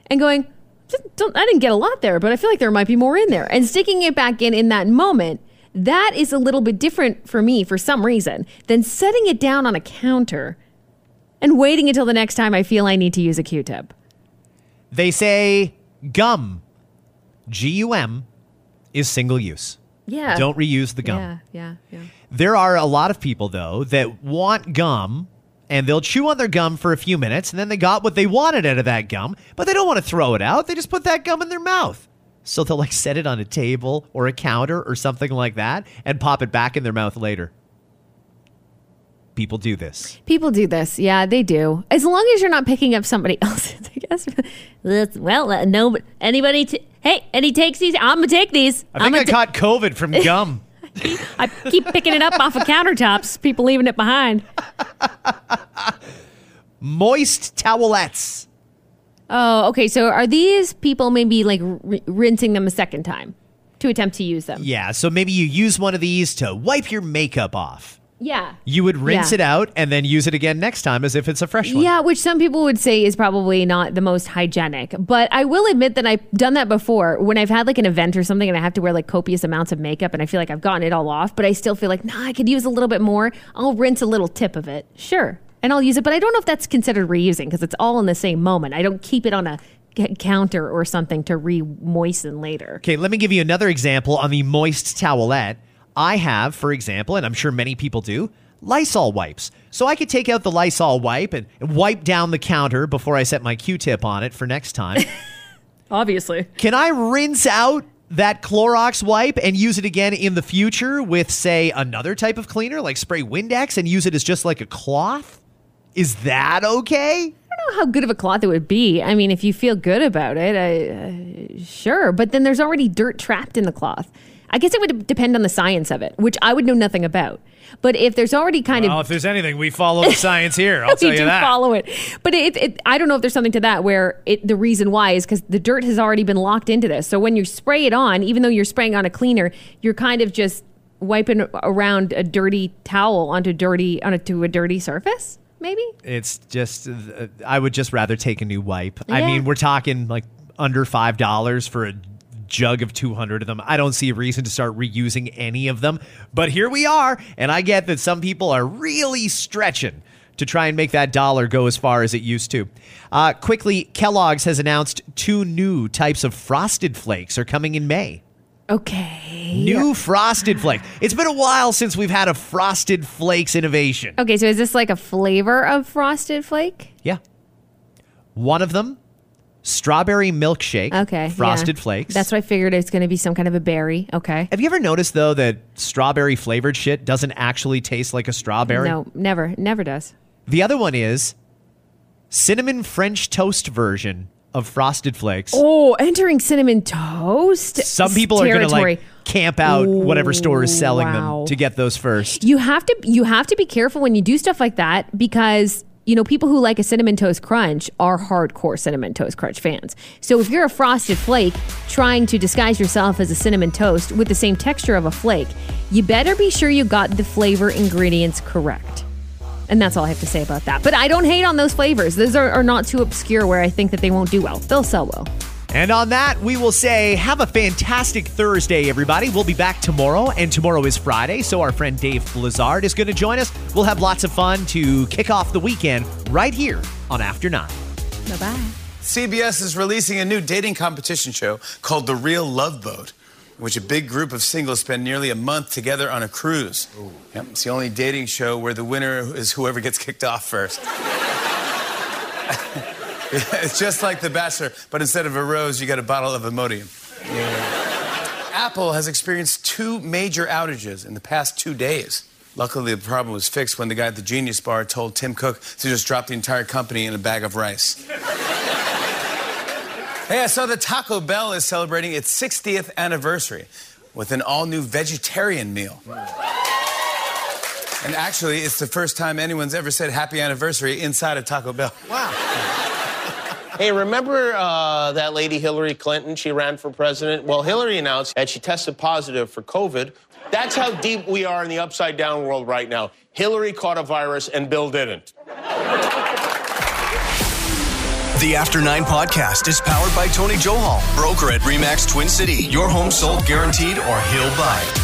and going, don't, I didn't get a lot there, but I feel like there might be more in there, and sticking it back in in that moment. That is a little bit different for me for some reason than setting it down on a counter and waiting until the next time I feel I need to use a Q-tip. They say gum, G U M, is single use. Yeah. Don't reuse the gum. Yeah, yeah, yeah. There are a lot of people, though, that want gum and they'll chew on their gum for a few minutes and then they got what they wanted out of that gum, but they don't want to throw it out. They just put that gum in their mouth. So they'll like set it on a table or a counter or something like that and pop it back in their mouth later. People do this. People do this. Yeah, they do. As long as you're not picking up somebody (laughs) else's, I guess. Well, uh, no, anybody. T- hey, and he takes these. I'm gonna take these. I think I caught COVID from (laughs) gum. I keep picking it up off of countertops. People leaving it behind. Moist towelettes. Oh, okay. So are these people maybe like r- rinsing them a second time to attempt to use them? Yeah, so maybe you use one of these to wipe your makeup off. Yeah. You would rinse Yeah. it out and then use it again next time as if it's a fresh one. Yeah, which some people would say is probably not the most hygienic. But I will admit that I've done that before when I've had like an event or something and I have to wear like copious amounts of makeup and I feel like I've gotten it all off, but I still feel like, nah, I could use a little bit more. I'll rinse a little tip of it. Sure. And I'll use it, but I don't know if that's considered reusing because it's all in the same moment. I don't keep it on a counter or something to re moisten later. Okay, let me give you another example on the moist towelette. I have, for example, and I'm sure many people do, Lysol wipes. So I could take out the Lysol wipe and wipe down the counter before I set my Q-tip on it for next time. (laughs) Obviously. Can I rinse out that Clorox wipe and use it again in the future with, say, another type of cleaner like spray Windex and use it as just like a cloth? Is that okay? I don't know how good of a cloth it would be. I mean, if you feel good about it, I, uh, sure. But then there's already dirt trapped in the cloth. I guess it would depend on the science of it, which I would know nothing about. But if there's already kind Well, of if there's anything, we follow the science here. I'll (laughs) tell you do that. follow it. But it, it, I don't know if there's something to that where it, the reason why is because the dirt has already been locked into this. So when you spray it on, even though you're spraying on a cleaner, you're kind of just wiping around a dirty towel onto dirty onto a dirty surface. Maybe It's just, uh, I would just rather take a new wipe. I mean, we're talking like under five dollars for a jug of 200 of them. I don't see a reason to start reusing any of them. But here we are, and I get that some people are really stretching to try and make that dollar go as far as it used to. Uh, quickly, Kellogg's has announced two new types of frosted flakes are coming in May. okay. New frosted flake. It's been a while since we've had a frosted flakes innovation. Okay, so is this like a flavor of frosted flake? Yeah. One of them, strawberry milkshake. Okay, Frosted yeah. flakes. That's what I figured it's going to be some kind of a berry. Okay. Have you ever noticed though that strawberry flavored shit doesn't actually taste like a strawberry? No, never, never does. The other one is cinnamon French toast version of frosted flakes. Oh, entering cinnamon toast. Some people are going to like camp out whatever store is selling wow. them to get those first. You have to you have to be careful when you do stuff like that because you know people who like a cinnamon toast crunch are hardcore cinnamon toast crunch fans. So if you're a frosted flake trying to disguise yourself as a cinnamon toast with the same texture of a flake, you better be sure you got the flavor ingredients correct. And that's all I have to say about that. But I don't hate on those flavors. Those are, are not too obscure where I think that they won't do well. They'll sell well. And on that, we will say, have a fantastic Thursday, everybody. We'll be back tomorrow, and tomorrow is Friday, so our friend Dave Blizzard is going to join us. We'll have lots of fun to kick off the weekend right here on After Nine. Bye bye. CBS is releasing a new dating competition show called The Real Love Boat, in which a big group of singles spend nearly a month together on a cruise. Yep, it's the only dating show where the winner is whoever gets kicked off first. (laughs) (laughs) it's just like The Bachelor, but instead of a rose, you get a bottle of Imodium. Apple has experienced two major outages in the past two days. Luckily, the problem was fixed when the guy at the Genius Bar told Tim Cook to just drop the entire company in a bag of rice. (laughs) Hey, I saw that Taco Bell is celebrating its 60th anniversary with an all new vegetarian meal. And actually, it's the first time anyone's ever said happy anniversary inside a Taco Bell. Hey, remember uh, that lady Hillary Clinton? She ran for president. Well, Hillary announced that she tested positive for COVID. That's how deep we are in the upside down world right now. Hillary caught a virus and Bill didn't. The After Nine podcast is powered by Tony Johal, broker at Remax Twin City. Your home sold guaranteed or he'll buy